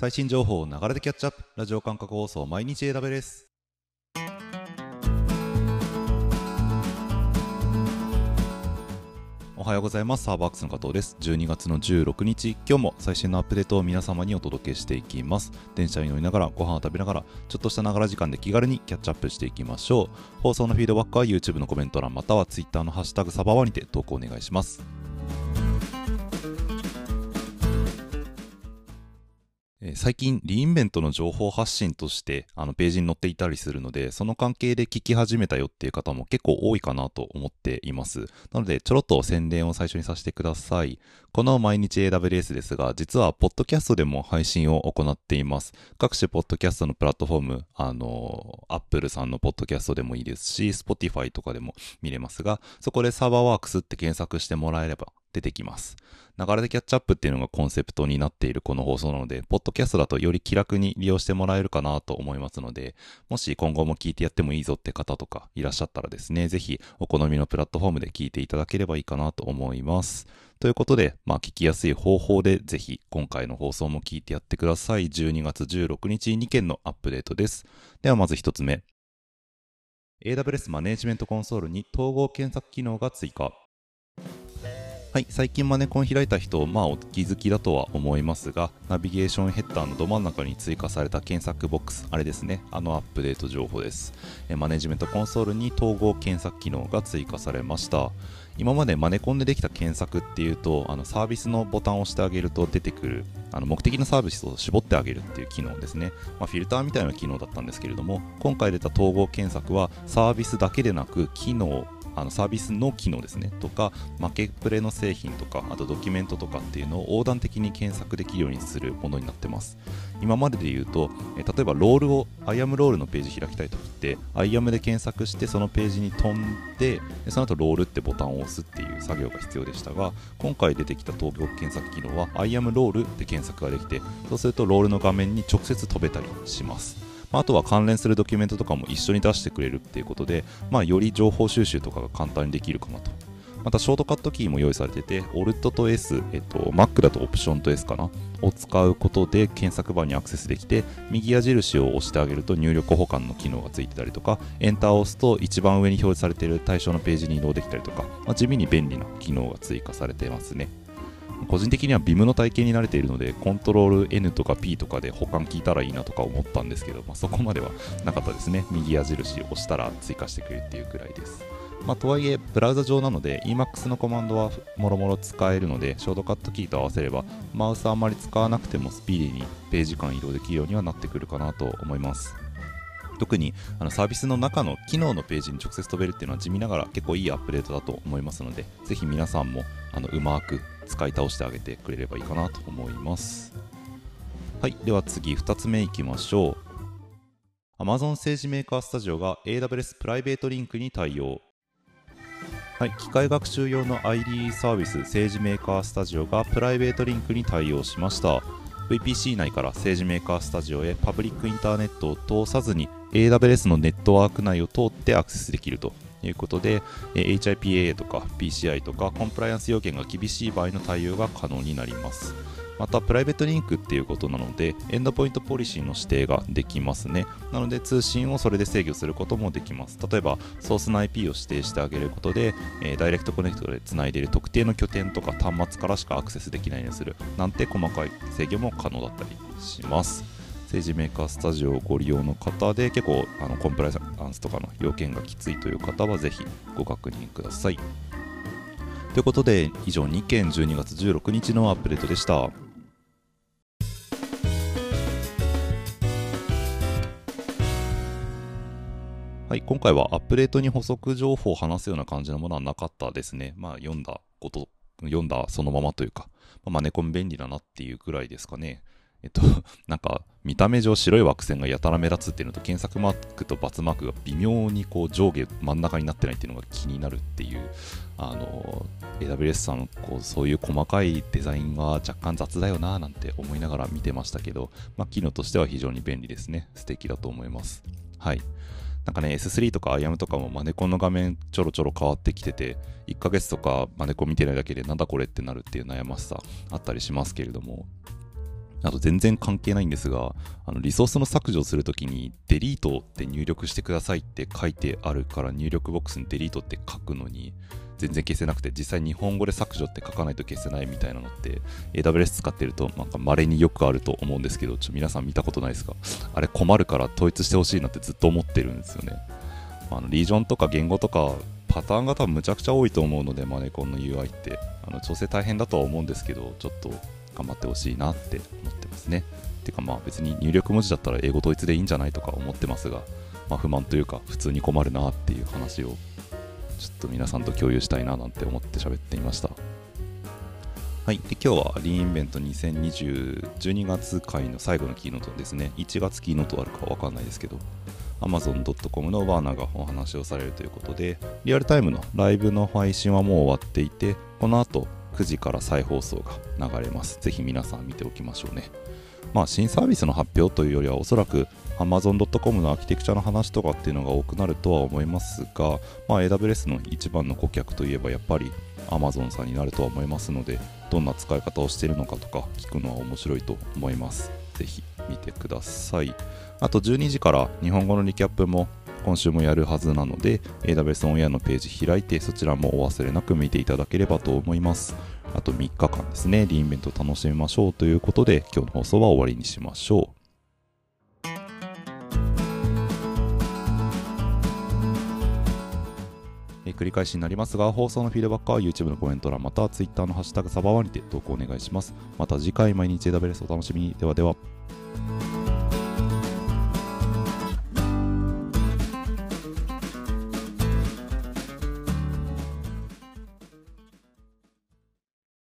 最新情報を流れでキャッチアップラジオ感覚放送毎日 AW です。おはようございます。サーバークスの加藤です。12月の16日今日も最新のアップデートを皆様にお届けしていきます。電車に乗りながらご飯を食べながらちょっとしたながら時間で気軽にキャッチアップしていきましょう。放送のフィードバックは YouTube のコメント欄または Twitter のハッシュタグサバワにて投稿お願いします。最近リインベントの情報発信としてあのページに載っていたりするのでその関係で聞き始めたよっていう方も結構多いかなと思っています。なのでちょろっと宣伝を最初にさせてください。この毎日 AWS ですが実はポッドキャストでも配信を行っています各種ポッドキャストのプラットフォームあの Apple さんのポッドキャストでもいいですし Spotify とかでも見れますがそこでサーバーワークスって検索してもらえれば出てきます。流れでキャッチアップっていうのがコンセプトになっているこの放送なので、ポッドキャストだとより気楽に利用してもらえるかなと思いますので、もし今後も聞いてやってもいいぞって方とかいらっしゃったらですね、ぜひお好みのプラットフォームで聞いていただければいいかなと思います。ということで、まあ聞きやすい方法でぜひ今回の放送も聞いてやってください。12月16日2件のアップデートです。ではまず1つ目。AWS マネジメントコンソールに統合検索機能が追加。はい、最近マネコン開いた人、まあお気づきだとは思いますが、ナビゲーションヘッダーのど真ん中に追加された検索ボックス、あれですね、あのアップデート情報です。マネジメントコンソールに統合検索機能が追加されました。今までマネコンでできた検索っていうと、あのサービスのボタンを押してあげると出てくる、あの目的のサービスを絞ってあげるっていう機能ですね。まあ、フィルターみたいな機能だったんですけれども、今回出た統合検索はサービスだけでなく、機能、あのサービスの機能ですねとかマーケプレの製品とかあとドキュメントとかっていうのを横断的に検索できるようにするものになってます。今までで言うとえ例えばロールを IAM ロールのページ開きたいときって IAM で検索してそのページに飛んででその後ロールってボタンを押すっていう作業が必要でしたが今回出てきた東京検索機能は IAM ロールで検索ができてそうするとロールの画面に直接飛べたりします。まあ、あとは関連するドキュメントとかも一緒に出してくれるっていうことで、まあ、より情報収集とかが簡単にできるかなと。またショートカットキーも用意されてて、Alt と S、えっと、Mac だとオプションと S かな？を使うことで検索バーにアクセスできて、右矢印を押してあげると入力保管の機能がついてたりとか、エンターを押すと一番上に表示されている対象のページに移動できたりとか、まあ、地味に便利な機能が追加されてますね。個人的には Vim の体系に慣れているので、コントロール N とか P とかで保管聞いたらいいなとか思ったんですけど、まあ、そこまでは なかったですね。右矢印押したら追加してくれるっていうくらいです。まあ、とはいえ、ブラウザ上なので Emacs のコマンドはもろもろ使えるので、ショートカットキーと合わせれば、マウスあんまり使わなくてもスピーディーにページ間移動できるようにはなってくるかなと思います。特にあのサービスの中の機能のページに直接飛べるっていうのは地味ながら結構いいアップデートだと思いますので、ぜひ皆さんもあのうまく使い倒してあげてくれればいいかなと思います。はい。では次2つ目いきましょう。Amazon 政治メーカースタジオが AWS プライベートリンクに対応。はい、機械学習用の IDE サービス SageMaker Studio が PrivateLink に対応しました。VPC 内から SageMaker Studio へパブリックインターネットを通さずに AWS のネットワーク内を通ってアクセスできるということで、HIPAA とか PCI とかコンプライアンス要件が厳しい場合の対応が可能になります。また、 PrivateLink っていうことなので、エンドポイントポリシーの指定ができますね。なので、通信をそれで制御することもできます。例えば、ソースの IP を指定してあげることで、えー、ダイレクトコネクトでつないでいる特定の拠点とか端末からしかアクセスできないようにするなんて細かい制御も可能だったりします。政治メーカースタジオをご利用の方で結構あのコンプライアンスとかの要件がきついという方はぜひご確認ください。ということで以上2件12月16日のアップデートでした。はい、今回はアップデートに補足情報を話すような感じのものはなかったですね。まあ、読んだこと、読んだそのままというか、まあ、マネコン便利だなっていうくらいですかね。えっと、なんか見た目上白い惑星がやたら目立つっていうのと検索マークと×マークが微妙にこう上下真ん中になってないっていうのが気になるっていうあの AWS さんこうそういう細かいデザインは若干雑だよななんて思いながら見てましたけど、まあ、機能としては非常に便利ですね素敵だと思いますはいなんかね S3 とか IAM とかもマネコンの画面ちょろちょろ変わってきてて1ヶ月とかマネコン見てないだけでなんだこれってなるっていう悩ましさあったりしますけれども。あと全然関係ないんですが、あのリソースの削除をするときに、デリートって入力してくださいって書いてあるから入力ボックスにデリートって書くのに、全然消せなくて、実際日本語で削除って書かないと消せないみたいなのって、AWS 使ってると、なんか稀によくあると思うんですけど、ちょ皆さん見たことないですか？あれ困るから統一してほしいなってずっと思ってるんですよね。あのリージョンとか言語とかパターンが多分むちゃくちゃ多いと思うので、マネコンの UI って。あの調整大変だとは思うんですけど、ちょっと頑張ってほしいなって思ってますね。てかまあ別に入力文字だったら英語統一でいいんじゃないとか思ってますが、まあ、不満というか普通に困るなっていう話をちょっと皆さんと共有したいななんて思って喋っていました。はい、で今日はリーンイベント2020、12月回の最後のキーノートですね。1月キーノートあるかわかんないですけど、Amazon.com のワーナーがお話をされるということで、リアルタイムのライブの配信はもう終わっていて、この後9時から再放送が流れます。ぜひ皆さん見ておきましょうね。まあ、新サービスの発表というよりはおそらく Amazon.com のアーキテクチャの話とかっていうのが多くなるとは思いますが、まあ、AWS の一番の顧客といえばやっぱり Amazon さんになるとは思いますのでどんな使い方をしているのかとか聞くのは面白いと思います。ぜひ見てください。あと12時から日本語のリキャップも今週もやるはずなので AWS オンエアのページ開いてそちらもお忘れなく見ていただければと思います。あと3日間ですね。リインベント楽しみましょうということで今日の放送は終わりにしましょう。繰り返しになりますが、放送のフィードバックは YouTube のコメント欄または Twitter のハッシュタグサバワにて投稿お願いします。また次回毎日 AWS お楽しみに。ではでは。